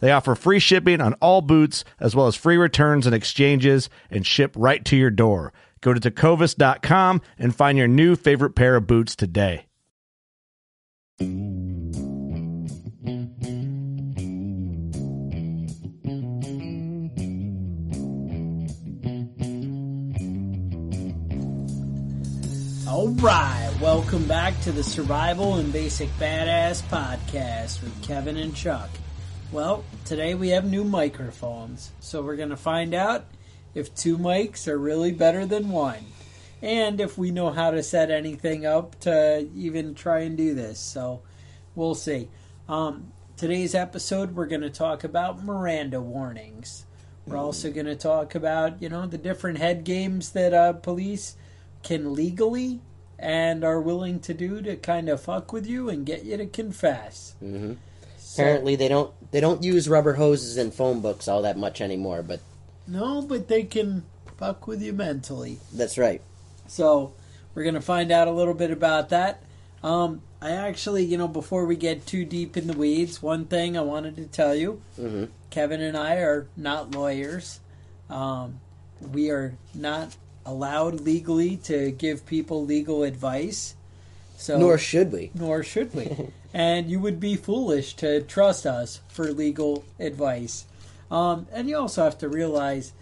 They offer free shipping on all boots, as well as free returns and exchanges, and ship right to your door. Go to tecovas.com and find your new favorite pair of boots today. All right, welcome back to the Survival and Basic Badass podcast with Kevin and Chuck. Well, today we have new microphones, so we're going to find out if two mics are really better than one, and if we know how to set anything up to even try and do this. So we'll see. Um, today's episode, we're going to talk about Miranda warnings. We're also going to talk about you know the different head games that uh, police can legally and are willing to do to kind of fuck with you and get you to confess. Hmm So- Apparently, they don't they don't use rubber hoses and phone books all that much anymore. But No, but they can fuck with you mentally. that's right. So we're gonna find out a little bit about that. Um, I actually, you know, before we get too deep in the weeds, one thing I wanted to tell you: hmm Kevin and I are not lawyers. Um, we are not allowed legally to give people legal advice. So Nor should we. nor should we. and you would be foolish to trust us for legal advice. Um, and you also have to realize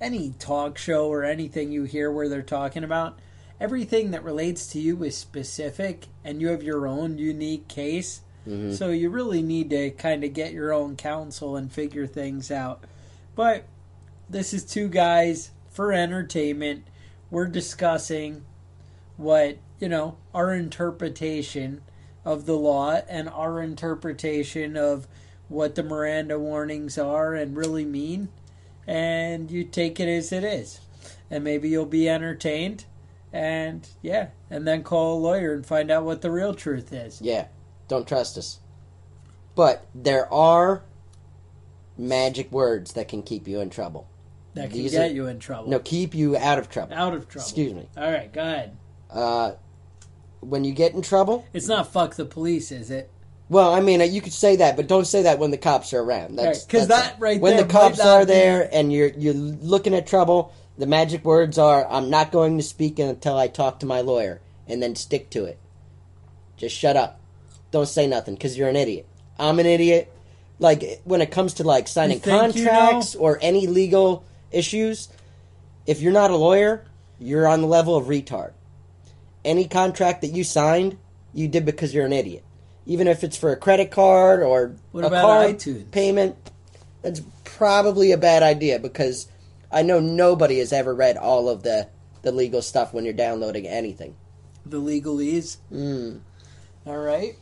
any talk show or anything you hear where they're talking about, everything that relates to you is specific and you have your own unique case. Mhm. So you really need to kind of get your own counsel and figure things out. But this is two guys for entertainment. We're discussing what, you know, our interpretation of the law and our interpretation of what the Miranda warnings are and really mean. And you take it as it is. And maybe you'll be entertained. And yeah, and then call a lawyer and find out what the real truth is. Yeah, don't trust us. But there are magic words that can keep you in trouble. That can These get are- you in trouble. No, keep you out of trouble. Out of trouble. Excuse me. All right, go ahead. Uh, when you get in trouble, It's not fuck the police, is it? well, I mean, you could say that, but don't say that when the cops are around. That's Right, 'cause that's that right when the cops are be- there and you're you're looking at trouble. The magic words are, "I'm not going to speak until I talk to my lawyer," and then stick to it. Just shut up. Don't say nothing because you're an idiot. I'm an idiot. Like when it comes to like signing think you contracts or any legal issues, if you're not a lawyer, you're on the level of retard. Any contract that you signed, you did because you're an idiot. Even if it's for a credit card or What a about card iTunes? payment, that's probably a bad idea because I know nobody has ever read all of the the legal stuff when you're downloading anything. The legalese. Mm. All right.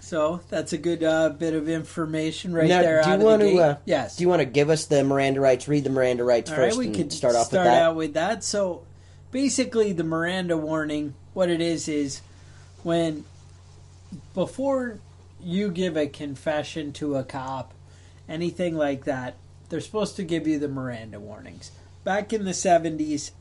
So that's a good uh, bit of information right now, there. do you want to? Uh, yes. Do you want to give us the Miranda rights? Read the Miranda rights All right, first we and could start off start with that. out with that. So basically, the Miranda warning, what it is, is when before you give a confession to a cop, anything like that, they're supposed to give you the Miranda warnings. back in the 70s,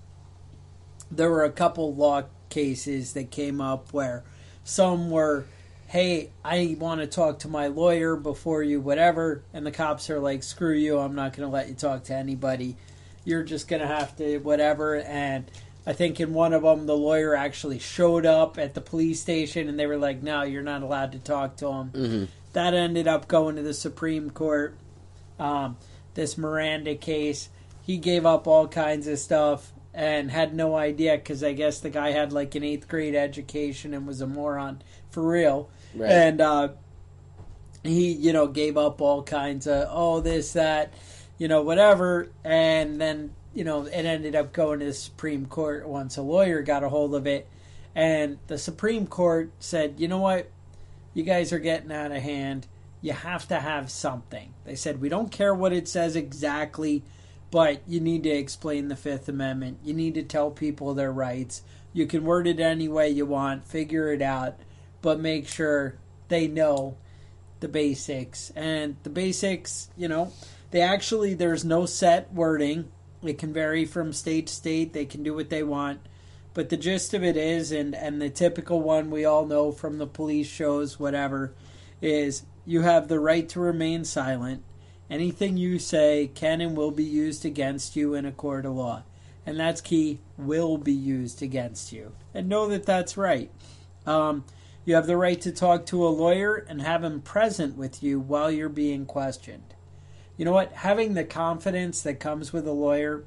there were a couple law cases that came up where some were, hey, I want to talk to my lawyer before you, whatever. And the cops are like, screw you, I'm not going to let you talk to anybody. You're just going to have to, whatever. And I think in one of them, the lawyer actually showed up at the police station and they were like, no, you're not allowed to talk to him. Mm-hmm. That ended up going to the Supreme Court. Um, this Miranda case, he gave up all kinds of stuff and had no idea because I guess the guy had like an eighth grade education and was a moron for real. Right. And uh, he, you know, gave up all kinds of oh this that, you know, whatever. And then you know it ended up going to the Supreme Court once a lawyer got a hold of it, and the Supreme Court said, you know what, you guys are getting out of hand. You have to have something. They said we don't care what it says exactly but you need to explain the Fifth Amendment. You need to tell people their rights. You can word it any way you want, figure it out, but make sure they know the basics. And the basics, you know, they actually, there's no set wording. It can vary from state to state. They can do what they want. But the gist of it is, and, and the typical one we all know from the police shows, whatever, is you have the right to remain silent Anything you say can and will be used against you in a court of law. And that's key will be used against you. And know that that's right. Um, you have the right to talk to a lawyer and have him present with you while you're being questioned. You know what? Having the confidence that comes with a lawyer,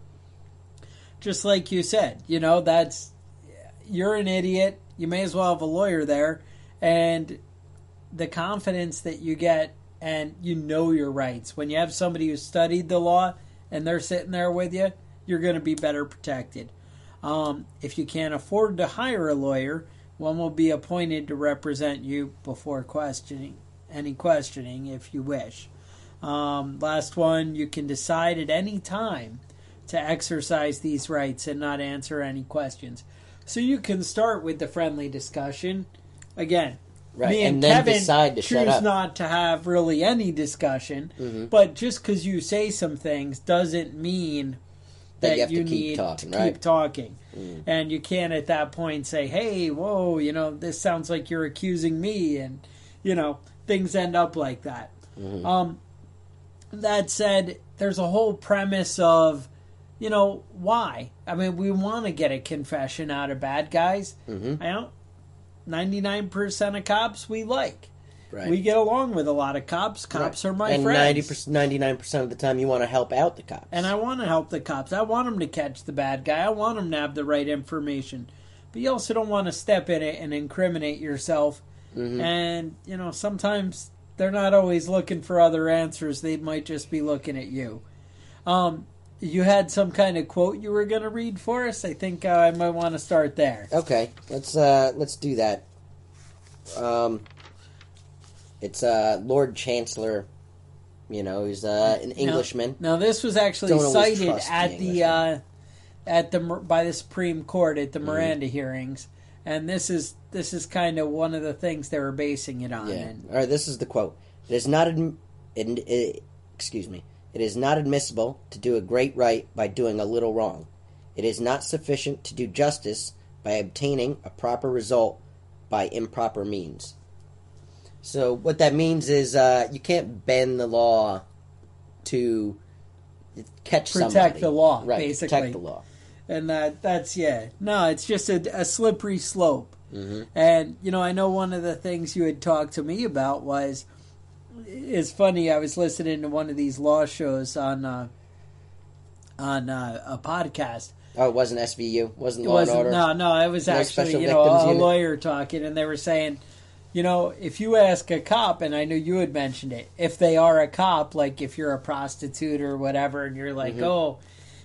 just like you said, you know, that's you're an idiot. You may as well have a lawyer there. And the confidence that you get and you know your rights. When you have somebody who studied the law and they're sitting there with you, you're going to be better protected. Um, if you can't afford to hire a lawyer, one will be appointed to represent you before questioning any questioning if you wish. Um, last one, you can decide at any time to exercise these rights and not answer any questions. So you can start with the friendly discussion. Again, Right, me and, and then Kevin decide to choose shut up. not to have really any discussion. Mhm. But just because you say some things doesn't mean That that, you have to keep need talking, to right? keep talking. Mm. And you can't at that point say, "Hey, whoa, you know, this sounds like you're accusing me," and you know, things end up like that. Mhm. Um, that said, there's a whole premise of, you know, why? I mean, we want to get a confession out of bad guys. Mhm. I don't. Ninety-nine percent of cops we like. Right. We get along with a lot of cops. Cops are my and friends. 99 percent of the time, you want to help out the cops. And I want to help the cops. I want them to catch the bad guy. I want them to have the right information. But you also don't want to step in it and incriminate yourself. Mhm. And, you know, sometimes they're not always looking for other answers. They might just be looking at you. Um, you had some kind of quote you were going to read for us. I think uh, I might want to start there. Okay, let's uh let's do that. Um, it's uh Lord Chancellor. You know, he's uh, an Englishman. Now, this was actually Don't cited trust the at the uh, at the by the Supreme Court at the Mm-hmm. Miranda hearings, and this is this is kind of one of the things they were basing it on. Yeah. And All right. This is the quote. It is not. Adm- it, it, excuse me. It is not admissible to do a great right by doing a little wrong. It is not sufficient to do justice by obtaining a proper result by improper means. So what that means is uh, you can't bend the law to catch Protect somebody. the law, right? basically. Protect the law. And that that's yeah. No, it's just a, a slippery slope. hmm And you know, I know one of the things you had talked to me about was it's funny. I was listening to one of these law shows on uh, on uh, a podcast. Oh, it wasn't SVU. Wasn't It Law and wasn't Order. no, no. It was No actually you know a, Unit? lawyer talking, and they were saying, you know, if you ask a cop, and I know you had mentioned it, if they are a cop, like if you're a prostitute or whatever, and you're like, Mhm. oh,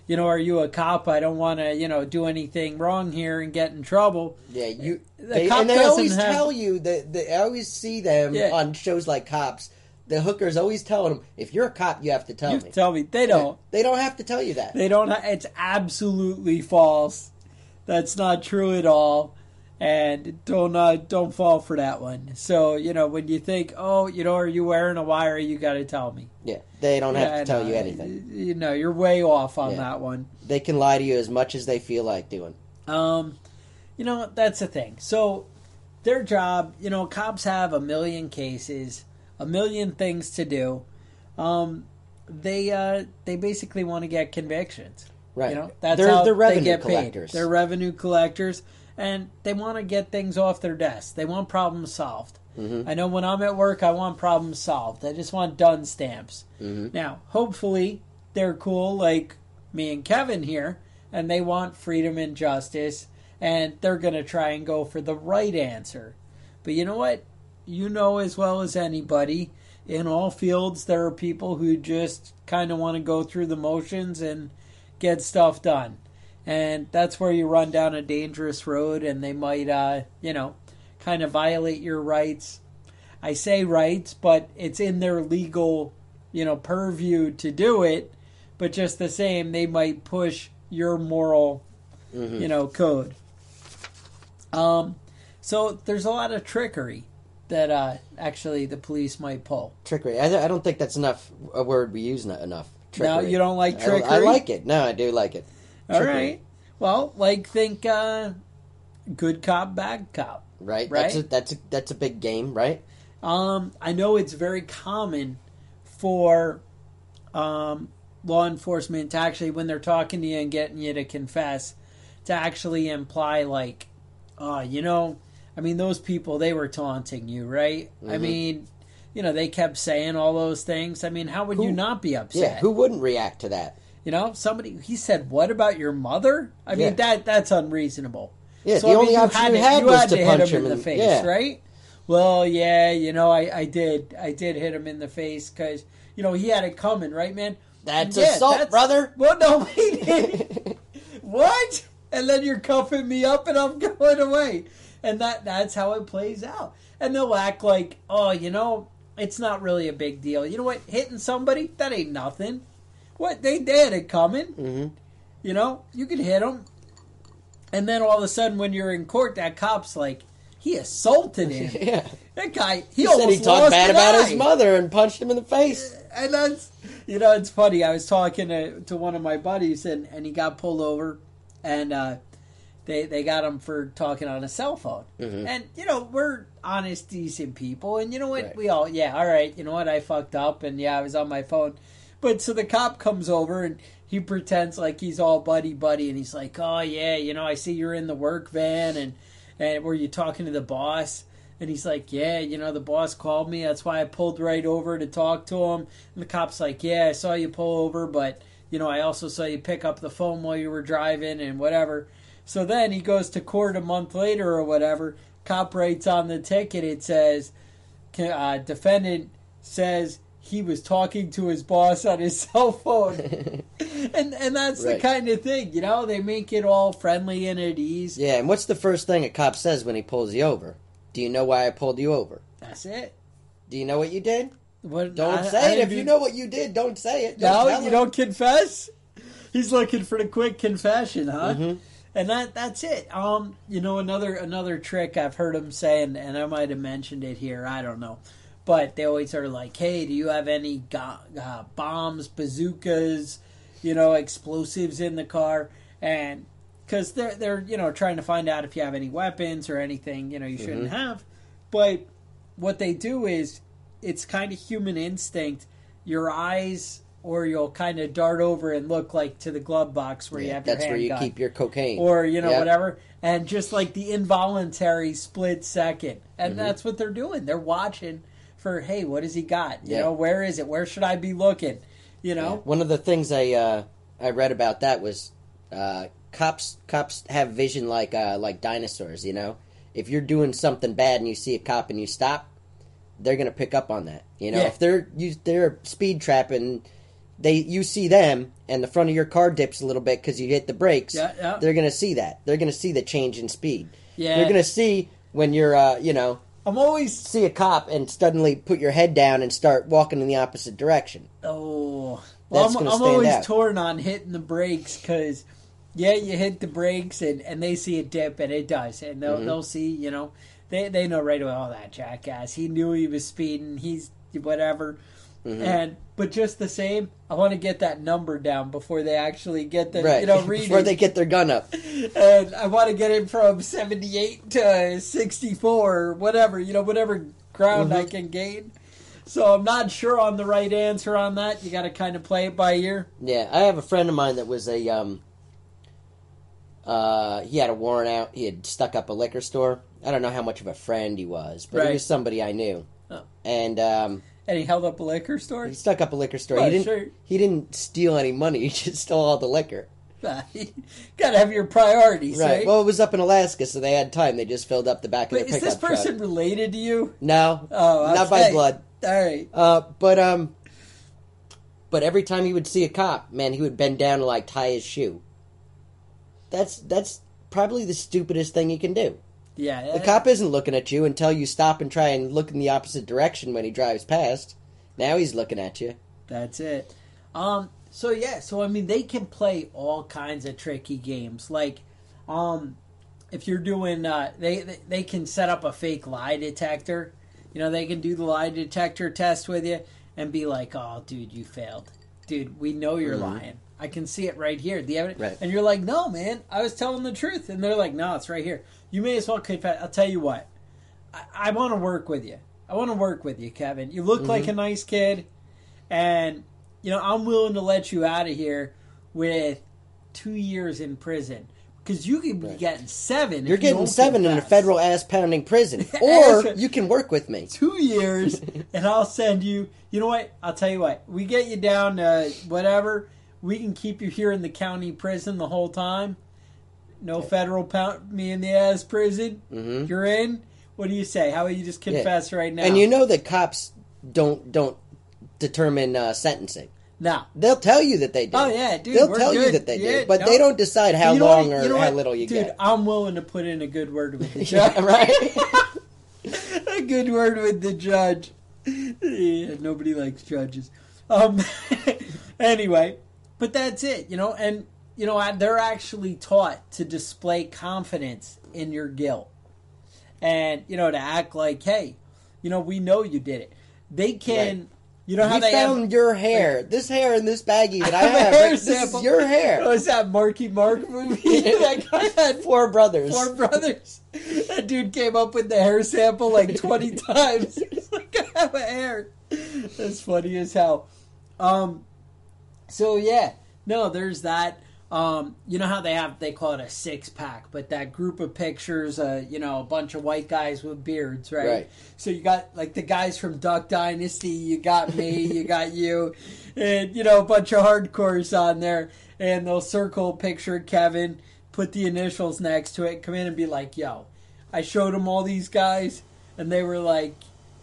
you know, are you a cop? I don't want to, you know, do anything wrong here and get in trouble. Yeah, you. The They, and they always have- tell you that they, I always see them Yeah. on shows like Cops. The hookers always telling them, "If you're a cop, you have to tell you me." tell me they don't. They don't have to tell you that. They don't. It's absolutely false. That's not true at all. And don't uh, don't fall for that one. So you know when you think, oh, you know, are you wearing a wire? You got to tell me. Yeah, they don't have Yeah, to tell no, you anything. You know, you're way off on Yeah. that one. They can lie to you as much as they feel like doing. Um, you know, that's the thing. So their job, you know, cops have a million cases, a million things to do. Um, they uh, they basically want to get convictions. Right. You know, that's they're, how they're revenue they get collectors. paid. They're revenue collectors, and they want to get things off their desk. They want problems solved. Mm-hmm. I know when I'm at work, I want problems solved. I just want done stamps. Mm-hmm. Now, hopefully, they're cool like me and Kevin here, and they want freedom and justice, and they're going to try and go for the right answer. But you know what? You know as well as anybody, in all fields, there are people who just kind of want to go through the motions and get stuff done. And that's where you run down a dangerous road, and they might, uh, you know, kind of violate your rights. I say rights, but it's in their legal, you know, purview to do it. But just the same, they might push your moral, you know, code. Um, so there's a lot of trickery that uh, actually the police might pull. Trickery. I, I don't think that's enough a word we use enough. No, Trickery. you don't like I- I, like it. No, I do like it. All Trickery. right. Well, like think uh, good cop, bad cop. Right. Right? That's a that's a that's a big game, right? Um, I know it's very common for um, law enforcement to actually, when they're talking to you and getting you to confess, to actually imply like, oh, you know, I mean, those people they were taunting you, right? I Mhm. mean, you know, they kept saying all those things. I mean, how would you not be upset? Yeah. Who wouldn't react to that? You know, somebody he said, "What about your mother?" I mean, that that's unreasonable. Yeah. So, the I only mean, option to, you had you was had to hit punch him in the face, yeah. right? Well, yeah, you know, I, I did, I did hit him in the face because you know he had it coming, right, man? That's Yeah, assault, that's- brother. Well, no, he didn't. what? And then you're cuffing me up, and I'm going away, and that that's how it plays out. And they'll act like, oh, you know, it's not really a big deal. You know what? Hitting somebody that ain't nothing. What they did it coming. Mhm. You know, you can hit them, and then all of a sudden, when you're in court, that cop's like, he assaulted him. yeah. that guy, he, He said he talked bad about eye. his mother and punched him in the face. And that's, you know, it's funny. I was talking to, to one of my buddies, and, and he got pulled over, and uh, they they got him for talking on a cell phone. Mhm. And you know, we're honest, decent people, and you know what? Right. We all, yeah, all right. You know what? I fucked up, and yeah, I was on my phone. But so the cop comes over and he pretends like he's all buddy buddy, and he's like, "Oh yeah, you know, I see you're in the work van, and and were you talking to the boss?" And he's like, "Yeah, you know, the boss called me. That's why I pulled right over to talk to him." And the cop's like, "Yeah, I saw you pull over, but you know, I also saw you pick up the phone while you were driving and whatever." So then he goes to court a month later or whatever. Cop writes on the ticket, it says, uh, defendant says he was talking to his boss on his cell phone. and and that's the kind of thing, you know, they make it all friendly and at ease. Yeah, and what's the first thing a cop says when he pulls you over? Do you know why I pulled you over? That's it. Do you know what you did? What, Don't I- say I it. If didn't you know what you did, don't say it. Don't No, you him. don't confess. He's looking for the quick confession, huh? Mhm. And that that's it. Um, you know, another another trick I've heard him say, and, and I might have mentioned it here. I don't know, but they always are like, "Hey, do you have any go- uh, bombs, bazookas, you know, explosives in the car?" And because they're they're you know trying to find out if you have any weapons or anything you know you shouldn't have. But what they do is it's kind of human instinct. Your eyes, or you'll kind of dart over and look like to the glove box where you have your that's where you handgun keep your cocaine. or you know Yep. whatever and just like the involuntary split second and Mm-hmm. that's what they're doing they're watching for hey what has he got you Yeah. know where is it where should i be looking you Yeah. know One of the things I uh, I read about that was uh, cops cops have vision like uh, like dinosaurs. You know, if you're doing something bad and you see a cop and you stop, they're gonna pick up on that. You know, Yeah. if they're you, they're speed trapping, they you see them and the front of your car dips a little bit because you hit the brakes. Yeah, yeah. They're gonna see that. They're gonna see the change in speed. yeah They're gonna see when you're uh, you know i'm always see a cop and suddenly put your head down and start walking in the opposite direction. oh well That's i'm, I'm always out. torn on hitting the brakes because yeah, you hit the brakes and, and they see a dip and it does, and they'll Mm-hmm. they'll see you know they they know right away. Oh, that jackass! He knew he was speeding. He's whatever. Mm-hmm. And but just the same, I want to get that number down before they actually get the right. you know reading. Before they get their gun up. and I want to get it from seventy eight to sixty four, whatever you know, whatever ground Mm-hmm. I can gain. So I'm not sure on the right answer on that. You got to kind of play it by ear. Yeah, I have a friend of mine that was a um. Uh, he had a warrant out. He had stuck up a liquor store. I don't know how much of a friend he was, but Right. he was somebody I knew. Oh. And um, And he held up a liquor store. he stuck up a liquor store. Oh, he didn't. sure. He didn't steal any money. He just stole all the liquor. got to have your priorities, Right. right? Well, it was up in Alaska, so they had time. They just filled up the back of but their is this person truck. related to you? No, Oh, not by blood. All right. Uh, but um, but every time he would see a cop, man, he would bend down to like tie his shoe. That's that's probably the stupidest thing you can do. Yeah. The cop isn't looking at you until you stop and try and look in the opposite direction when he drives past. Now he's looking at you. That's it. Um. So yeah. So I mean, they can play all kinds of tricky games. Like, um, if you're doing, uh, they they- they can set up a fake lie detector. You know, they can do the lie detector test with you and be like, "Oh, dude, you failed. Dude, we know you're lying. I can see it right here. The evidence." Mm-hmm. Right. And you're like, "No, man, I was telling the truth." And they're like, "No, it's right here. You may as well confess." I'll tell you what. I, I want to work with you. I want to work with you, Kevin. You look like a nice kid, and you know I'm willing to let you out of here with two years in prison because you could be getting seven. You're you getting don't seven in a federal ass pounding prison, or you can work with me. two years, and I'll send you. You know what? I'll tell you what. We get you down to whatever. We can keep you here in the county prison the whole time. No federal pound me in the ass prison. Mhm. You're in. What do you say? How about you just confess right now? And you know that cops don't don't determine uh, sentencing. No, They'll tell you that they do. Oh yeah, dude. They'll tell you that they Yeah, do, but no. they don't decide how You know long what? or You know how little you Dude, get. Dude, I'm willing to put in a good word with the judge. Yeah, right? a good word with the judge. Yeah, nobody likes judges. Um, anyway, but that's it, you know, and you know they're actually taught to display confidence in your guilt, and you know to act like, hey, you know, we know you did it. They can, Right. you know how we they have- found your hair. this hair in this baggie that I have a have. hair this sample. is your Oh, hair. is that Marky Mark movie? that guy had Four brothers. four brothers. That dude came up with the hair sample like 20 times. He's like, I have a hair. That's funny as hell. Um, so yeah, no, there's that. Um, you know how they have they call it a six pack, but that group of pictures, uh, you know, a bunch of white guys with beards, right? Right. So you got like the guys from Duck Dynasty, you got me, you got you, and you know a bunch of hardcores on there, and they'll circle a picture Kevin, put the initials next to it, come in and be like, "Yo, I showed them all these guys, and they were like,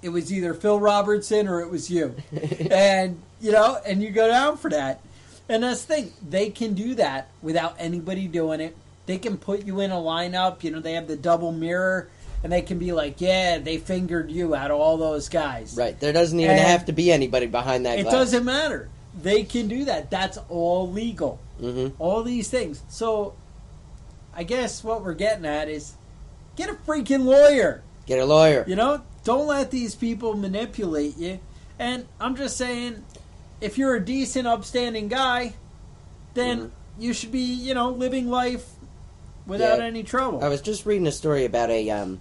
it was either Phil Robertson or it was you, and you know, and you go down for that." And that's the thing, they can do that without anybody doing it. They can put you in a lineup, you know, they have the double mirror, and they can be like, yeah, they fingered you out of all those guys. Right. There doesn't even And- have to be anybody behind that It glass. doesn't matter. They can do that. That's all legal. hmm All these things. So, I guess what we're getting at is get a freaking lawyer. Get a lawyer. You know, don't let these people manipulate you. And I'm just saying, if you're a decent, upstanding guy, then Mhm. you should be, you know, living life without Yeah. any trouble. I was just reading a story about a um,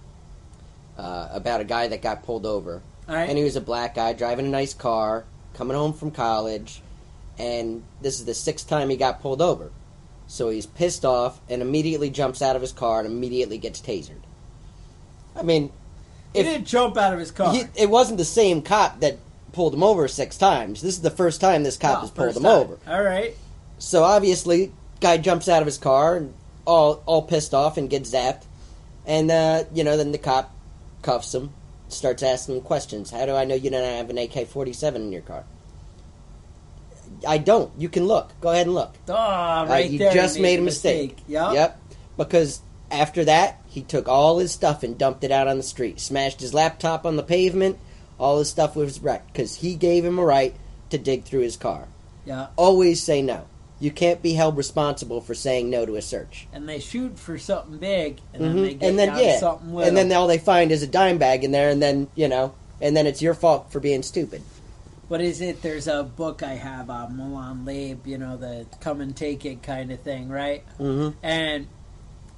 uh, about a guy that got pulled over, All right. and he was a black guy driving a nice car, coming home from college, and this is the sixth time he got pulled over. So he's pissed off and immediately jumps out of his car and immediately gets tasered. I mean, he if didn't jump out of his car. he, it wasn't the same cop that pulled him over six times. This is the first time this cop Oh, has pulled him time. over. All right. So obviously, guy jumps out of his car and all all pissed off and gets zapped, and uh, you know then the cop cuffs him, starts asking him questions. How do I know you don't have an AK forty seven in your car? I don't. You can look. Go ahead and look. Oh, Uh, right you there. just he made a the mistake. Yep. Yep. Because after that, he took all his stuff and dumped it out on the street. Smashed his laptop on the pavement. All his stuff was wrecked because he gave him a right to dig through his car. Yeah. Always say no. you can't be held responsible for saying no to a search. and they shoot for something big, and then Mhm. they get and then yeah, something little. and then all they find is a dime bag in there, and then you know, and then it's your fault for being stupid. what is it? There's a book I have, on Molon Labe, you know, the come and take it kind of thing, right? Mm-hmm. And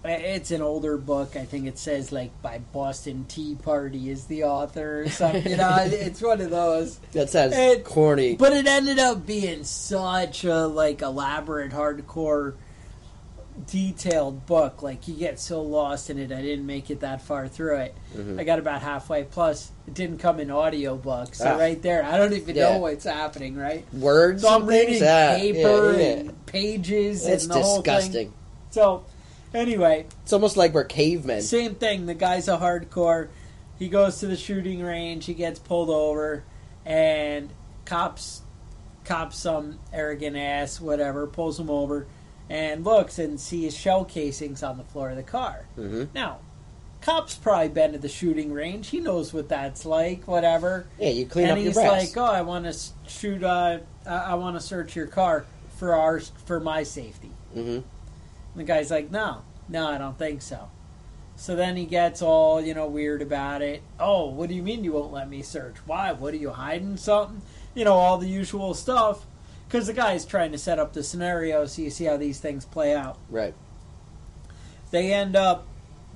it's an older book. I think it says like by Boston T. Party is the author or something. You know, it's one of those. That sounds It- corny. But it ended up being such a like elaborate, hardcore, detailed book. Like you get so lost in it. I didn't make it that far through it. Mhm. I got about halfway. Plus, it didn't come in audiobook. So Ah. right there, I don't even Yeah. know what's happening. Right. Words. So I'm reading paper yeah, yeah. and pages It's and the whole thing. disgusting. So anyway, It's almost like we're cavemen. same thing. The guy's a hardcore. He goes to the shooting range. He gets pulled over, and cops, cops, some arrogant ass, whatever, pulls him over, and looks and sees shell casings on the floor of the car. hmm Now, cops probably been to the shooting range. He knows what that's like. Whatever. Yeah, you clean and up your he's brass. like, "Oh, I want to shoot. Uh, I, I want to search your car for our for my safety." hmm The guy's like, no, no, I don't think so. So then he gets all, you know, weird about it. Oh, what do you mean you won't let me search? Why? What are you hiding something? You know, all the usual stuff. Because the guy's trying to set up the scenario so you see how these things play out. Right. They end up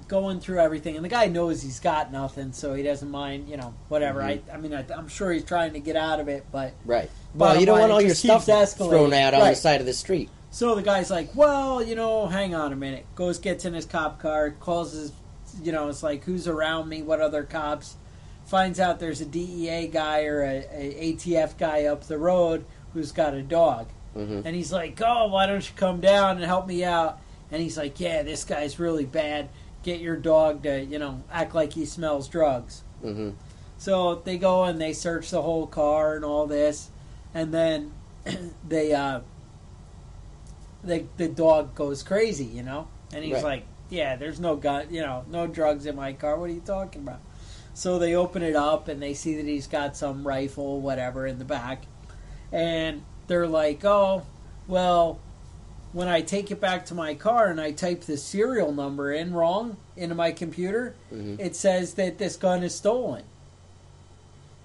going through everything, and the guy knows he's got nothing, so he doesn't mind, you know, whatever. Mm-hmm. I, I mean, I, I'm sure he's trying to get out of it, but Right. Well, you don't want all your stuff escalating. thrown out on the side of the street. So the guy's like, well, you know, hang on a minute. Goes, gets in his cop car, calls his, you know, it's like, who's around me? What other cops? Finds out there's a DEA guy or a, a ATF guy up the road who's got a dog. hmm And he's like, oh, why don't you come down and help me out? And he's like, yeah, this guy's really bad. Get your dog to, you know, act like he smells drugs. hmm So they go and they search the whole car and all this, and then they uh, they the dog goes crazy, you know, and he's Right. like, "Yeah, there's no gun, you know, no drugs in my car. What are you talking about?" So they open it up and they see that he's got some rifle, whatever, in the back, and they're like, "Oh, well." When I take it back to my car and I type the serial number in wrong into my computer, hmm it says that this gun is stolen.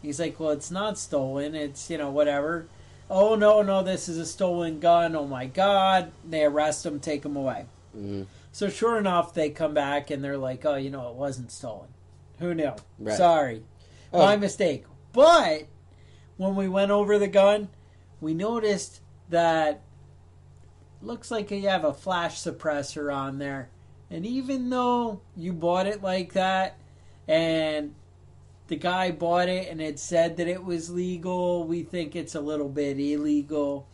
He's like, well, it's not stolen. It's, you know, whatever. Oh, no, no, this is a stolen gun. Oh, my God. They arrest him, take him away. hmm So, sure enough, they come back and they're like, oh, you know, it wasn't stolen. Who knew? Right. Sorry. Oh. My mistake. But when we went over the gun, we noticed that looks like you have a flash suppressor on there. And even though you bought it like that and the guy bought it and it said that it was legal, we think it's a little bit illegal.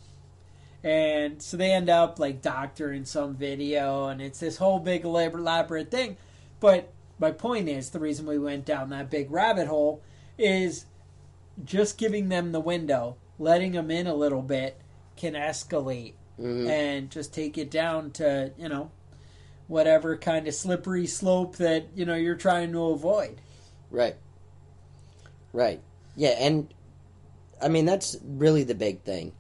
And so they end up like doctoring some video and it's this whole big elab- elaborate thing. But my point is the reason we went down that big rabbit hole is just giving them the window, letting them in a little bit can escalate hmm and just take it down to, you know, whatever kind of slippery slope that, you know, you're trying to avoid. Right. Right. Yeah, and I mean that's really the big thing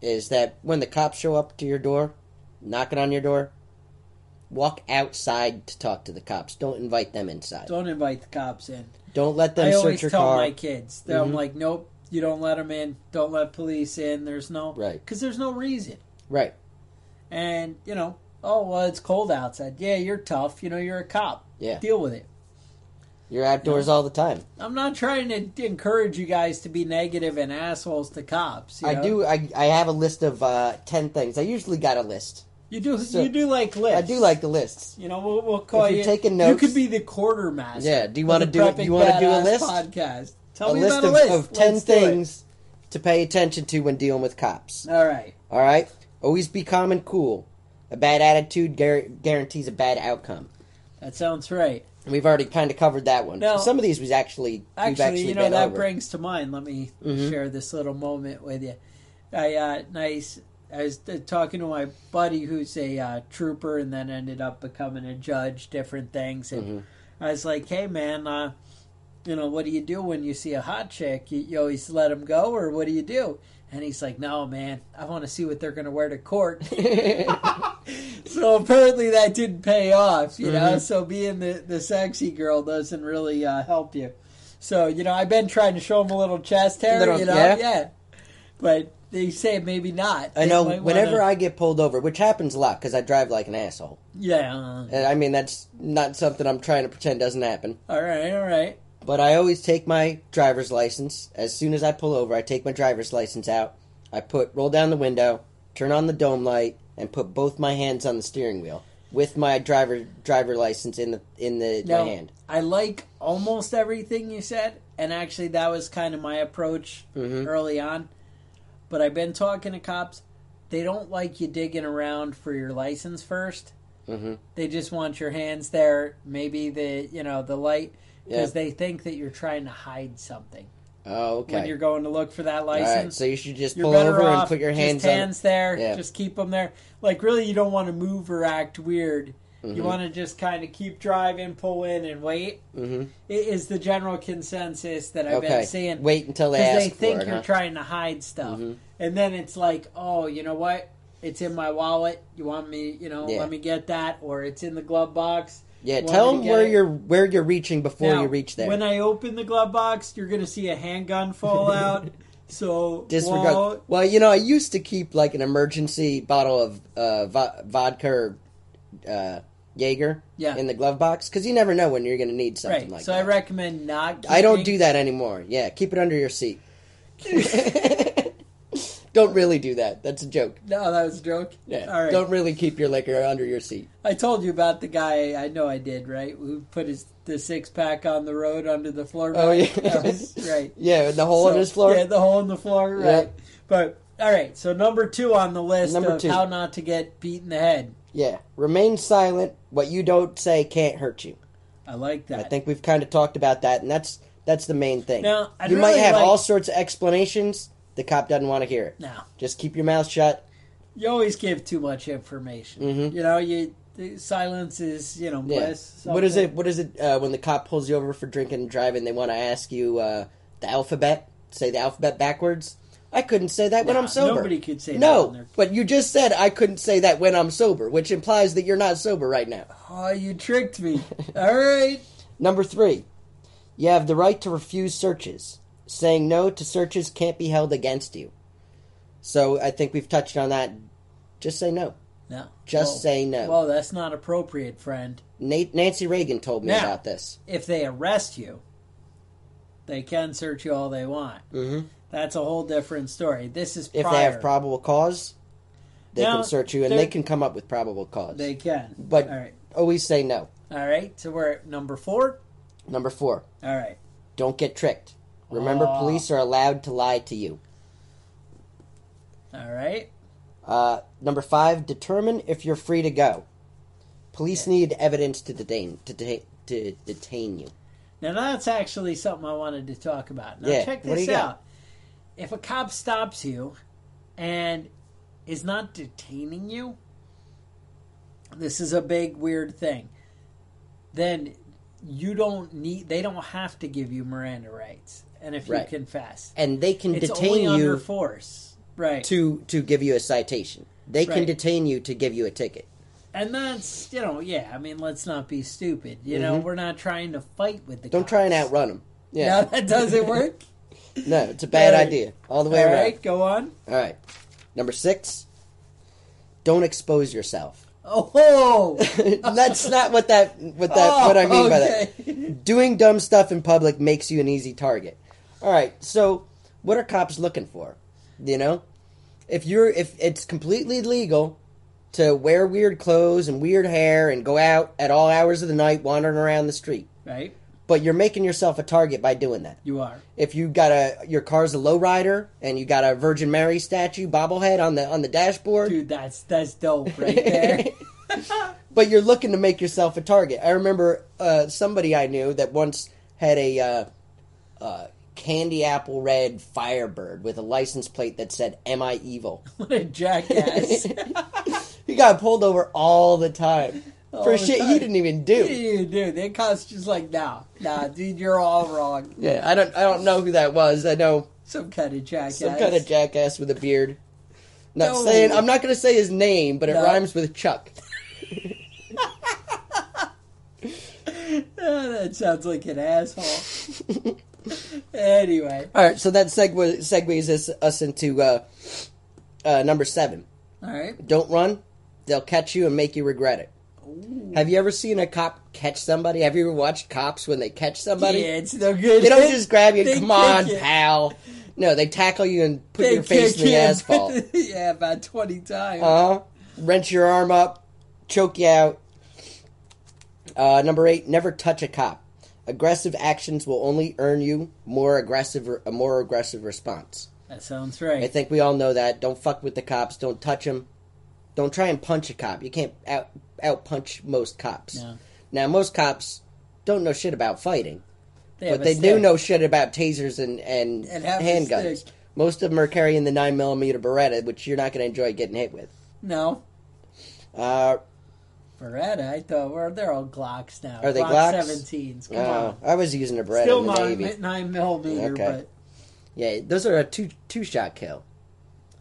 is that when the cops show up to your door, knocking on your door, walk outside to talk to the cops. Don't invite them inside. Don't, invite the cops in. Don't let them I search always tell my kids, that I'm Mhm. like, nope, you don't let them in. Don't let police in. There's no, Right. because there's no reason. Right. And you know, oh well, it's cold outside. Yeah, you're tough. You know, you're a cop. Yeah. Deal with it. You're outdoors all the time. I'm not trying to encourage you guys to be negative and assholes to cops. you I know? do I I have a list of uh 10 things. I usually got a list. You do. So- you do like lists. I do like the lists. You know, we'll, we'll call If you're you. taking You could be the quartermaster. Yeah, do you wanna the do it- Prepping you wanna do a Badass list? Podcast. Tell a me list about of, a list. of 10 Let's do it. things to pay attention to when dealing with cops. All right. All right? Always be calm and cool. A bad attitude guarantees a bad outcome. That sounds right. We've already kind of covered that one. Now- Some of these was actually we've Actually, actually you know that over. brings to mind. Let me Mhm. share this little moment with you. I uh, nice. I was talking to my buddy who's a uh, trooper and then ended up becoming a judge. Different things, and Mhm. I was like, "Hey, man, uh, you know what do you do when you see a hot chick? You, you always let them go, or what do you do?" And he's like, no, man, I want to see what they're going to wear to court. so apparently that didn't pay off, you know. Mm-hmm. So being the, the sexy girl doesn't really uh, help you. So, you know, I've been trying to show him a little chest hair, Little- you know, yeah. yeah. But they say maybe not. I They know whenever wanna- I get pulled over, which happens a lot because I drive like an asshole. Yeah. uh, I mean, that's not something I'm trying to pretend doesn't happen. all right, all right. But I always take my driver's license. As soon as I pull over, I take my driver's license out. I put roll down the window, turn on the dome light, and put both my hands on the steering wheel with my driver driver license in the in the No, my hand. I like almost everything you said, and actually that was kind of my approach Mhm. early on. But I've been talking to cops; they don't like you digging around for your license first. Mhm. They just want your hands there, maybe the you know the light, because Yeah. they think that you're trying to hide something Oh, okay. when you're going to look for that license. right, so you should just pull over and put your hands hands there. Yeah. Just keep them there. Like really, you don't want to move or act weird. Mm-hmm. You want to just kind of keep driving, pull in, and wait. hmm It is the general consensus that I've Okay. been seeing. Wait until they because ask they think it. you're huh? trying to hide stuff, Mhm. and then it's like, oh, you know what? It's in my wallet. You want me? You know, Yeah. let me get that, or it's in the glove box. Yeah, tell them where it? you're where you're reaching before Now, you reach there. When I open the glove box, you're gonna see a handgun fall out. So Disregard. Well, you know, I used to keep like an emergency bottle of uh, vo- vodka or uh, Jaeger Yeah. in the glove box because you never know when you're going to need something right. like so that. So I recommend not. I don't do that anymore. Yeah, keep it under your seat. don't really do that. That's a joke. No, that was a joke. Yeah, All right. don't really keep your liquor under your seat. I told you about the guy. I know I did. Right, who put his the six pack on the road under the floor. Oh, yeah. That was- right. Yeah, the hole in So, his floor. Yeah, the hole in the floor. Right. Yeah. But all right. So number two on the list Number of two. how not to get beat in the head. Yeah, remain silent. What you don't say can't hurt you. I like that. I think we've kind of talked about that, and that's that's the main thing. Now, I'd you might have like- all sorts of explanations. The cop doesn't want to hear it. now Just keep your mouth shut. you always give too much information. Mhm. You know, you the silence is you know Yeah. bliss. What is it? What is it? Uh, when the cop pulls you over for drinking and driving, they want to ask you uh, the alphabet. Say the alphabet backwards. I couldn't say that when I'm sober. Nobody could say that. no, but you just said I couldn't say that when I'm sober, which implies that you're not sober right now. Oh, you tricked me. All right. Number three, you have the right to refuse searches. Saying no to searches can't be held against you. So I think we've touched on that. Just say no. No. Just Well- say no. Well, that's not appropriate, friend. Nate, Nancy Reagan told me Now- about this. If they arrest you, they can search you all they want. hmm That's a whole different story. This is If they have probable cause, they Now, can search you and they can come up with probable cause. They can. But- all right, Always say no. all right. So we're at number four. Number four, All right. don't get tricked. Remember, Oh. police are allowed to lie to you. All right. Uh, number five, determine if you're free to go. Police need evidence to detain to, de- to detain you. Now that's actually something I wanted to talk about. Now Yeah, check this you got? out. If a cop stops you and is not detaining you, this is a big weird thing. Then you don't need they don't have to give you Miranda rights. And if Right. you confess. And they can It's detain only under you force. Right. to to give you a citation. They can detain you to give you a ticket. And that's you know, yeah, I mean let's not be stupid. You know, Mhm. we're not trying to fight with the Don't try and outrun them. No, Yeah, that doesn't work. no, it's a bad Right. idea all the All way around. right, go on. All right, number six. Don't expose yourself. Oh, That's not what that what that what I mean by that. that. Doing dumb stuff in public makes you an easy target. All right, so what are cops looking for? You know, if you're if it's completely legal to wear weird clothes and weird hair and go out at all hours of the night wandering around the street, right, but you're making yourself a target by doing that. you are. If you got a your car's a lowrider and you got a Virgin Mary statue bobblehead on the on the dashboard, Dude, that's that's dope right there. but you're looking to make yourself a target. I remember uh, somebody I knew that once had a uh, uh, candy apple red Firebird with a license plate that said "Am I evil?" what a jackass. he got pulled over all the time All for the shit he didn't even do. Dude, dude, they cops just like, nah, nah, dude, you're all wrong. Yeah, I don't I don't know who that was. I know Some kind of jackass. Some kind of jackass with a beard. Not No. saying I'm not going to say his name, but it No. rhymes with Chuck. Ah, that sounds like an asshole. Anyway, All right, so that segue segues us, us into uh, uh, number seven. all right. Don't run; they'll catch you and make you regret it. Have you ever seen a cop catch somebody? Have you ever watched cops when they catch somebody? Yeah, it's no good. They don't just grab you. Come on, pal. No, they tackle you and put They your face in the asphalt. yeah, about twenty times. Uh huh. Wrench your arm up, choke you out. Uh, number eight, never touch a cop. Aggressive actions will only earn you more aggressive a more aggressive response. that sounds right. I think we all know that. Don't fuck with the cops. Don't touch them. Don't try and punch a cop. You can't out out punch most cops. No. Now most cops don't know shit about fighting, They but they do know shit about tasers and and, And handguns. Most of them are carrying the nine millimeter Beretta, which you're not going to enjoy getting hit with. No, Uh, Beretta. I thought well, they're all Glocks now. Are they Glock Glocks? 17s. Come uh, on. I was using a Beretta Still in the nine, Navy. nine millimeter, Okay. Yeah, those are a two two shot kill.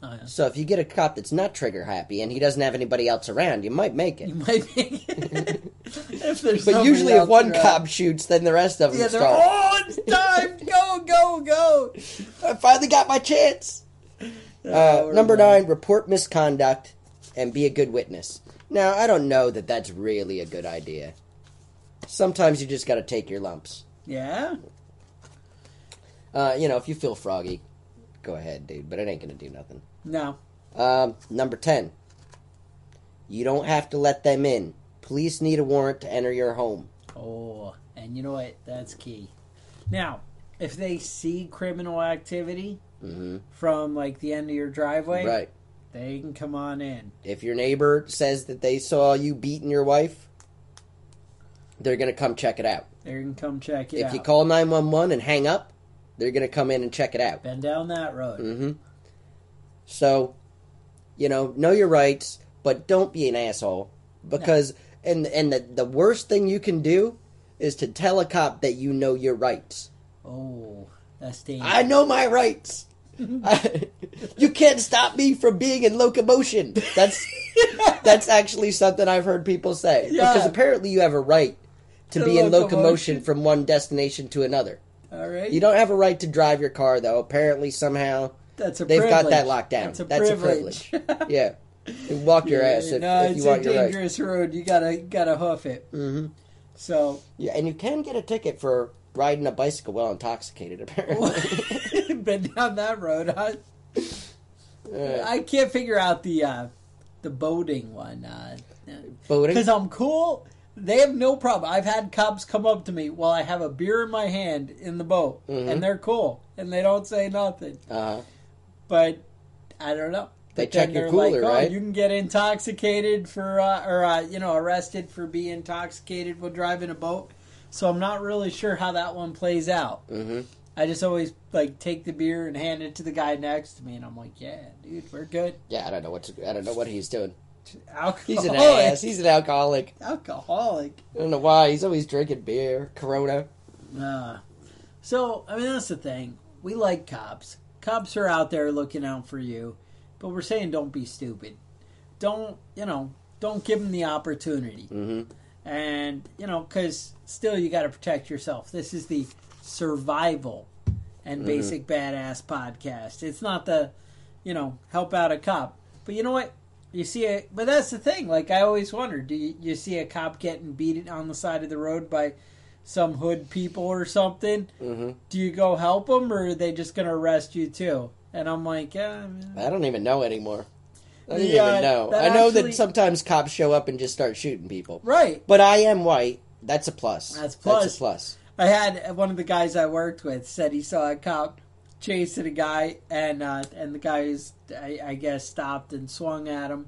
but oh, yeah. So if you get a cop that's not trigger happy and he doesn't have anybody else around, you might make you it. might make it. if there's But somebody usually, if else one around. cop shoots, then the rest of them yeah, they're start. oh, it's time, go, go, go. I finally got my chance. Uh, Oh, number nine, report misconduct and be a good witness. Now, I don't know that that's really a good idea. Sometimes you just got to take your lumps. Yeah, Uh, you know, if you feel froggy, go ahead, dude, but it ain't to do nothing. no, Um, number 10, you don't have to let them in. Police need a warrant to enter your home. Oh, and you know what? That's key. Now, if they see criminal activity hmm from like the end of your driveway, Right. They can come on in. If your neighbor says that they saw you beating your wife, they're going to come check it out. They can come check it if out. you call 911 and hang up, they're going to come in and check it out. Been down that road. hmm So, you know, know your rights, but don't be an asshole. Because, and and the, the worst thing you can do is to tell a cop that you know your rights. Oh, that's dangerous. I know my rights. I- you can't stop me from being in locomotion. That's that's actually something I've heard people say. Yeah. Because apparently you have a right to To be in locomotion locomotion. from one destination to another. All right, You don't have a right to drive your car though. Apparently somehow that's a they've got that locked down. That's a That's a privilege. yeah. You walk your ass if, no, if it's you want a your right. dangerous road. You gotta gotta hoof it. hmm So, Yeah, and you can get a ticket for riding a bicycle while intoxicated. Apparently, been down that road. Huh? Uh, I can't figure out the uh, the boating one. Uh, boating. Because I'm cool. They have no problem. I've had cops come up to me while I have a beer in my hand in the boat, Mhm. and they're cool, and they don't say nothing. Uh, But I don't know. They But check your cooler, like, oh, right? You can get intoxicated for, uh, or uh, you know, arrested for being intoxicated while driving a boat. So I'm not really sure how that one plays out. hmm I just always like take the beer and hand it to the guy next to me, and I'm like, "Yeah, dude, we're good." Yeah, I don't know what to, I don't know what he's doing. Alcoholic. He's an ass. He's an alcoholic. alcoholic. I don't know why. He's always drinking beer, Corona. Uh, so, I mean, that's the thing. We like cops. Cops are out there looking out for you, but we're saying don't be stupid. Don't, you know, don't give them the opportunity. hmm And, you know, because still you got to protect yourself. This is the survival and basic badass podcast. It's not the, you know, help out a cop. But you know what? You see a, but that's the thing. Like I always wonder, do you, you see a cop getting beat on the side of the road by some hood people or something? hmm Do you go help them, or are they just going to arrest you too? And I'm like, uh, I don't even know anymore. I don't Yeah, even know. that I know actually- that sometimes cops show up and just start shooting people. right. But I am white. That's a plus. That's That's plus. a plus. I had one of the guys I worked with said he saw a cop chasing a guy, and uh, and the guy was, I, I guess stopped and swung at him,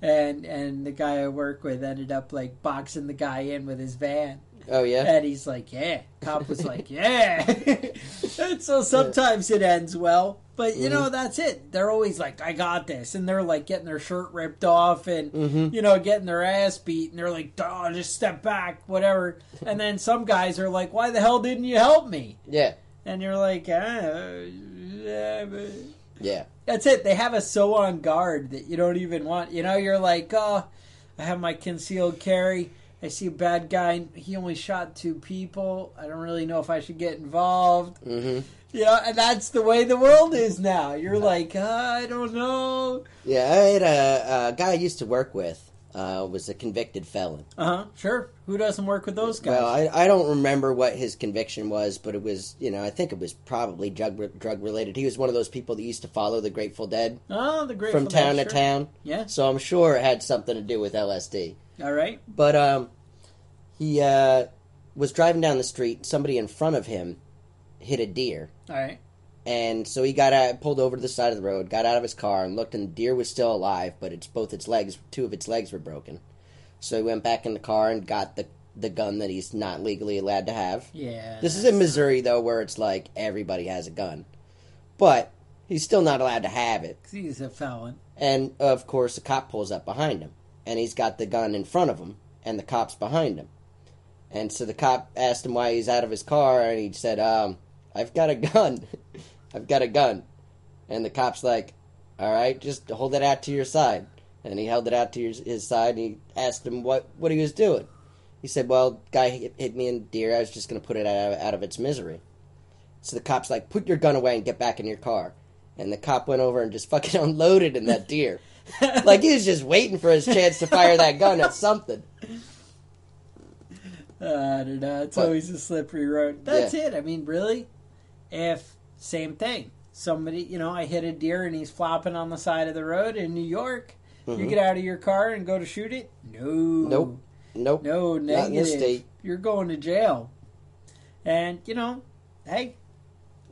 and and the guy I work with ended up like boxing the guy in with his van, Oh yeah. and he's like, yeah. Cop was like, yeah. and so sometimes it ends well, but you know that's it. They're always like, I got this, and they're like getting their shirt ripped off and Mhm. you know getting their ass beat, and they're like, oh, just step back, whatever. And then some guys are like, why the hell didn't you help me? Yeah. And you're like, ah, Yeah, but Yeah. that's it. They have us so on guard that you don't even want. You know, you're like, oh, I have my concealed carry. I see a bad guy. He only shot two people. I don't really know if I should get involved. hmm You know, and that's the way the world is now. You're like, "Uh, I don't know. Yeah, I had a, a guy I used to work with. Uh, was a convicted felon. Uh huh. Sure. Who doesn't work with those guys? Well, I, I don't remember what his conviction was, but it was you know I think it was probably drug drug related. He was one of those people that used to follow the Grateful Dead oh, the great from town to town. Yeah. So I'm sure it had something to do with LSD. All right. But um, he uh, was driving down the street. Somebody in front of him hit a deer, All right. and so he got out, pulled over to the side of the road, got out of his car, and looked, and the deer was still alive, but it's both its legs, two of its legs were broken. So he went back in the car and got the the gun that he's not legally allowed to have. Yeah. This is in Missouri though, where it's like everybody has a gun, but he's still not allowed to have it. 'Cause he's a felon. And of course, the cop pulls up behind him, and he's got the gun in front of him, and the cop's behind him. And so the cop asked him why he's out of his car, and he said, um, "I've got a gun. I've got a gun." And the cop's like, "All right, just hold it out to your side." And he held it out to his, his side, and he asked him what what he was doing. He said, "Well, guy hit, me in the deer. I was just going to put it out of, out of its misery." So the cop's like, "Put your gun away and get back in your car." And the cop went over and just fucking unloaded in that deer. like he was just waiting for his chance to fire that gun at something. Uh, I don't know. It's But- always a slippery road. That's it. I mean, really, if same thing, somebody, you know, I hit a deer and he's flopping on the side of the road in New York. You Mhm. get out of your car and go to shoot it? No. Nope. Nope. No, Not in negative. this state. You're going to jail. And, you know, hey,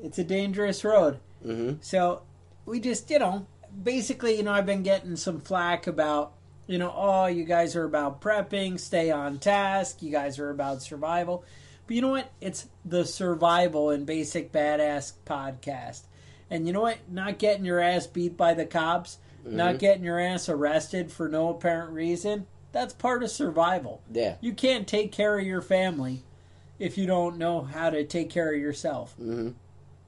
it's a dangerous road. hmm So we just, you know, basically, you know, I've been getting some flack about, you know, oh, you guys are about prepping, stay on task, you guys are about survival. But you know what? It's the survival and basic badass podcast. And you know what? Not getting your ass beat by the cops, not getting your ass arrested for no apparent reason, that's part of survival. Yeah. You can't take care of your family if you don't know how to take care of yourself. hmm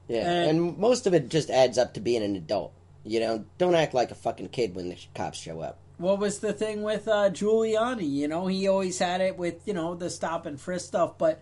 Yeah. And- And, most of it just adds up to being an adult. You know, don't act like a fucking kid when the cops show up. what was the thing with uh, Giuliani? You know, he always had it with you know the stop and frisk stuff, but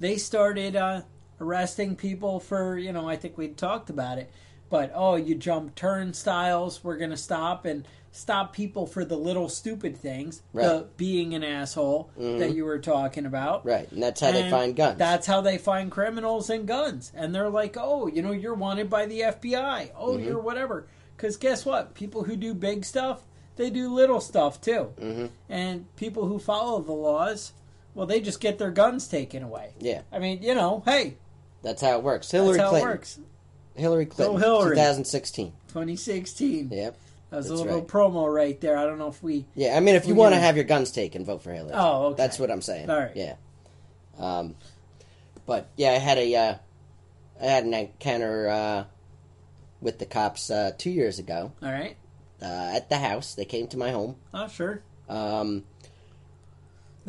they started uh, arresting people for you know I think we talked about it, but oh you jump turnstiles, we're gonna stop and stop people for the little stupid things, the being an asshole that you were talking about. Right. And that's how they find guns. That's how they find criminals and guns. And they're like, oh, you know, you're wanted by the FBI. Oh, Mm-hmm. you're whatever. Because guess what? People who do big stuff, they do little stuff too. hmm And people who follow the laws, well, they just get their guns taken away. Yeah. I mean, you know, hey, That's how it works. Hillary that's how Clinton. it works. Hillary Clinton. Hillary. 2016. 2016. Yep. That was a little right. promo right there. I don't know if we. Yeah. I mean, if you want to have your guns taken, vote for Hillary. Oh, okay. That's what I'm saying. All right. Yeah. Um, but yeah, I had a uh, I had an encounter uh, with the cops uh, two years ago All right. uh, at the house. They came to my home. Oh, sure. Um,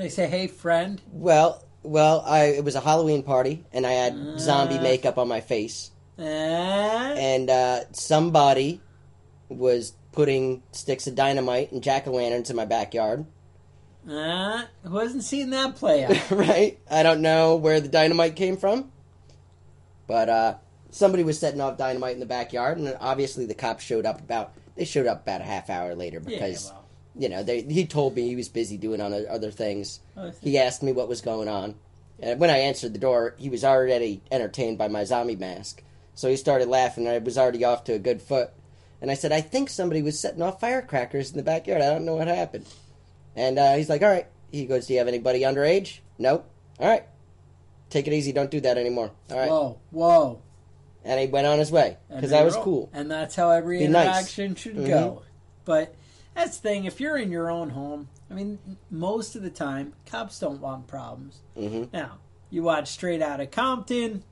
They say, hey, friend. well, well, I it was a Halloween party, and I had Uh. zombie makeup on my face, Eh? and uh, somebody was putting sticks of dynamite and jack o' lanterns in my backyard. Uh, who hasn't seen that play out? right? I don't know where the dynamite came from, but uh, somebody was setting off dynamite in the backyard, and obviously the cops showed up about. They showed up about a half hour later because yeah, well. You know they. He told me he was busy doing other other things. Oh, He asked me what was going on, and when I answered the door, he was already entertained by my zombie mask. So he started laughing, and I was already off to a good foot. And I said, "I think somebody was setting off firecrackers in the backyard. I don't know what happened." And uh, he's like, "All right." He goes, "Do you have anybody underage?" Nope. All right. Take it easy. Don't do that anymore. All right. Whoa, whoa. and he went on his way because I was cool. And that's how every Be nice. interaction should Mhm. go. But that's the thing. If you're in your own home, I mean, most of the time, cops don't want problems. hmm Now, you watch Straight Outta Compton,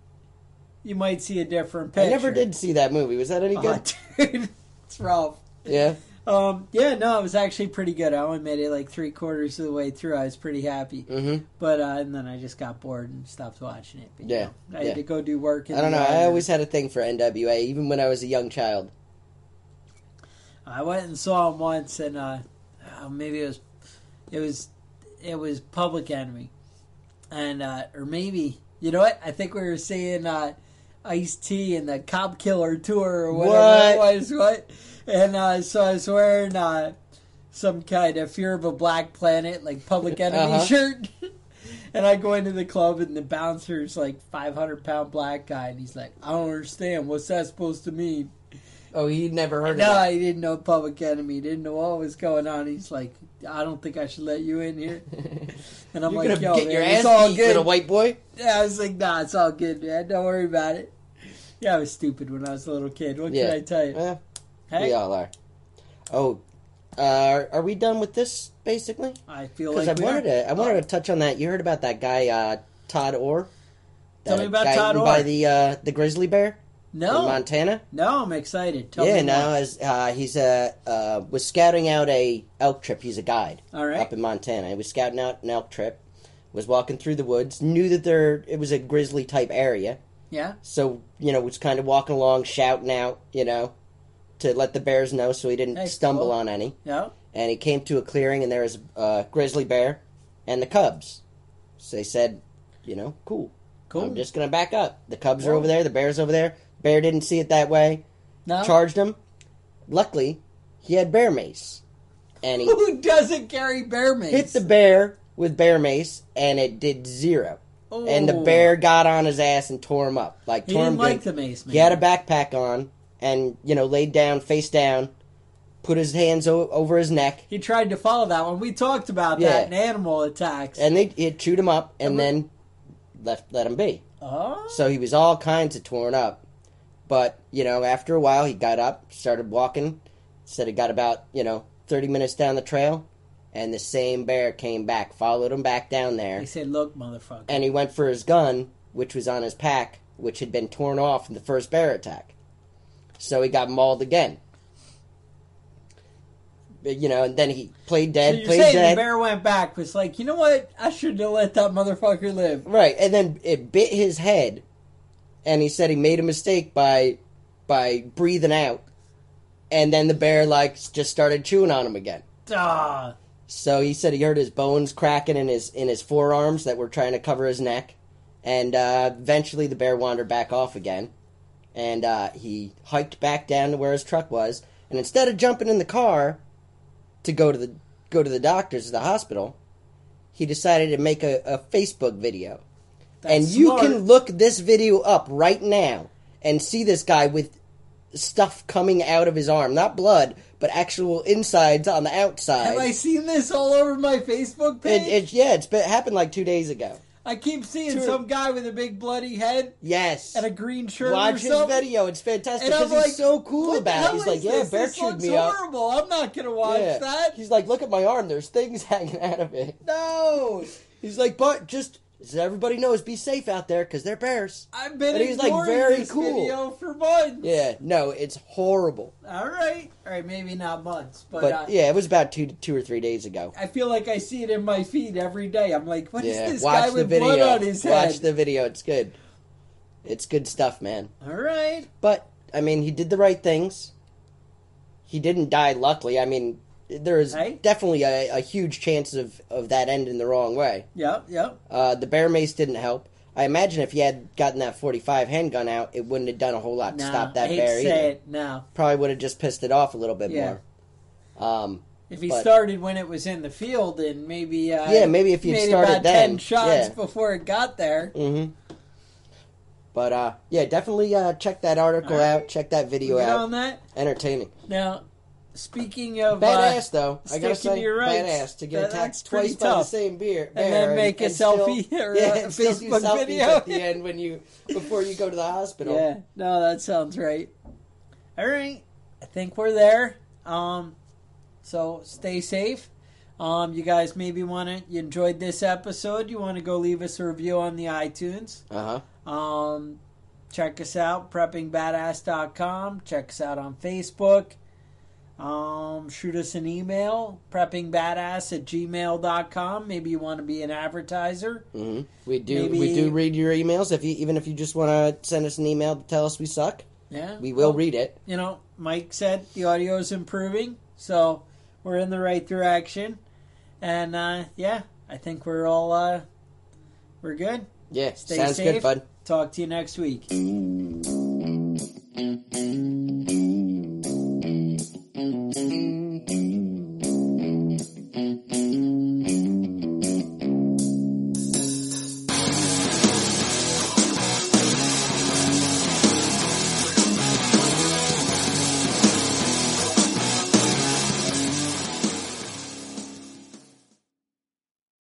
you might see a different picture. I never did see that movie. Was that any Oh, good? dude, it's rough. yeah. Um, yeah, no, it was actually pretty good. I only made it like three quarters of the way through. I was pretty happy, Mm-hmm. but uh, and then I just got bored and stopped watching it. But, you Yeah, know, I yeah. had to go do work. in I don't know. I always had a thing for NWA, even when I was a young child. I went and saw him once, and uh, oh, maybe it was, it was, it was Public Enemy, and uh, or maybe you know what? I think we were seeing uh, Ice T and the Cop Killer tour or whatever What? it was. What? And uh, so I was wearing uh, some kind of Fear of a Black Planet like Public Enemy Uh-huh. shirt. And I go into the club, and the bouncer's like 500 pound black guy, and he's like, I don't understand. What's that supposed to mean? Oh, you never heard No, of No, he didn't know Public Enemy. He didn't know what was going on. He's like, I don't think I should let you in here. And I'm You're like, yo, get man, your it's all beat, good. little white boy. Yeah, I was like, nah, it's all good, man. Don't worry about it. Yeah, I was stupid when I was a little kid. What Yeah. can I tell you? Eh, Hey, We all are. Oh, uh, are we done with this basically? I feel Because like I we wanted are. to, I wanted to touch on that. You heard about that guy, uh, Todd Orr? Tell me about guy Todd Orr. By the uh, the grizzly bear in No, Montana. no, I'm excited. Tell yeah, no, as uh, he's uh, uh, was scouting out a elk trip. He's a guide All right. up in Montana. He was scouting out an elk trip. Was walking through the woods. Knew that there it was a grizzly type area. Yeah. So you know was kind of walking along, shouting out, you know, to let the bears know so he didn't Hey, stumble cool. on any. Yeah. And he came to a clearing, and there was a grizzly bear and the cubs. So they said, you know, cool. Cool. I'm just gonna back up. The cubs are over there. The bear's over there. Bear didn't see it that way. No. Charged him. Luckily, he had bear mace, and he Who doesn't carry bear mace? hit the bear with bear mace, and it did zero. Oh. And the oh. bear got on his ass and tore him up, like He tore didn't him like good. the mace man. He had a backpack on, and you know, laid down, face down, put his hands o- over his neck, He tried to follow that one. We talked about Yeah. that in animal attacks. and they it chewed him up, and then left let him be. oh. So he was all kinds of torn up. But, you know, after a while, he got up, started walking. Said he got about, you know, 30 minutes down the trail. And the same bear came back, followed him back down there. He said, "Look, motherfucker." And he went for his gun, which was on his pack, which had been torn off in the first bear attack. So he got mauled again. You know, and then he played So dead, you're played saying dead. the bear went back, was like, you know what? I shouldn't have let that motherfucker live. Right, and then it bit his head, and he said he made a mistake by by breathing out, and then the bear like just started chewing on him again. Ah, So he said he heard his bones cracking in his in his forearms that were trying to cover his neck, and uh, eventually the bear wandered back off again, and uh, he hiked back down to where his truck was, and instead of jumping in the car to go to the go to the doctors at the hospital, he decided to make a, a Facebook video that's and you smart. can look this video up right now and see this guy with stuff coming out of his arm not blood but actual insides on the outside Have I seen this all over my Facebook page? it, it, yeah it's been, happened like two days ago I keep seeing some guy with a big bloody head yes and a green shirt. watch his video it's fantastic And I'm because he's so cool about it he's like yeah this? bear this chewed looks me up horrible. I'm not gonna watch yeah. that. he's like look at my arm there's things hanging out of it No, he's like but just so everybody knows be safe out there because they're bears I've been And he's, like, very this cool. video for months. yeah no it's horrible All right, all right, maybe not months, but, But uh, yeah, it was about two two or three days ago. I feel like I see it in my feed every day. I'm like, what is yeah, this watch guy with video. blood on his head? watch the video. It's good. It's good stuff, man. All right, But I mean, he did the right things. He didn't die. Luckily, I mean, there is Hey. definitely a, a huge chance of of that ending the wrong way. yep, yep. Uh, the bear mace didn't help. I imagine if he had gotten that forty five handgun out, it wouldn't have done a whole lot to stop that bear either. it. No, Probably would have just pissed it off a little bit Yeah. more. Um, if he But- started when it was in the field and maybe uh, Yeah, maybe if you'd started about then, ten shots yeah. before it got there. hmm But uh, yeah, definitely uh, check that article right. out. Check that video out. on that Entertaining. now. Speaking of Badass uh, though. I gotta say, badass to get That- attacked twice by the same beer, And then make a still- selfie or yeah, a still Facebook video. at the end when you before you go to the hospital. Yeah, no, that sounds right. All right, I think we're there. Um, so stay safe. Um, you guys maybe want to. You enjoyed this episode? You want to go leave us a review on the iTunes? Uh huh. Um, check us out, preppingbadass.com. Check us out on Facebook. Um, shoot us an email, preppingbadass at gmail.com. Maybe you want to be an advertiser. hmm We do Maybe- we do read your emails. If you even if you just want to send us an email to tell us we suck, Yeah. we will Well, read it. You know, Mike said the audio is improving, so we're in the right direction. And uh, yeah, I think we're all uh, we're good. Yeah, Stay sounds safe. good, bud. Talk to you next week. Thank you.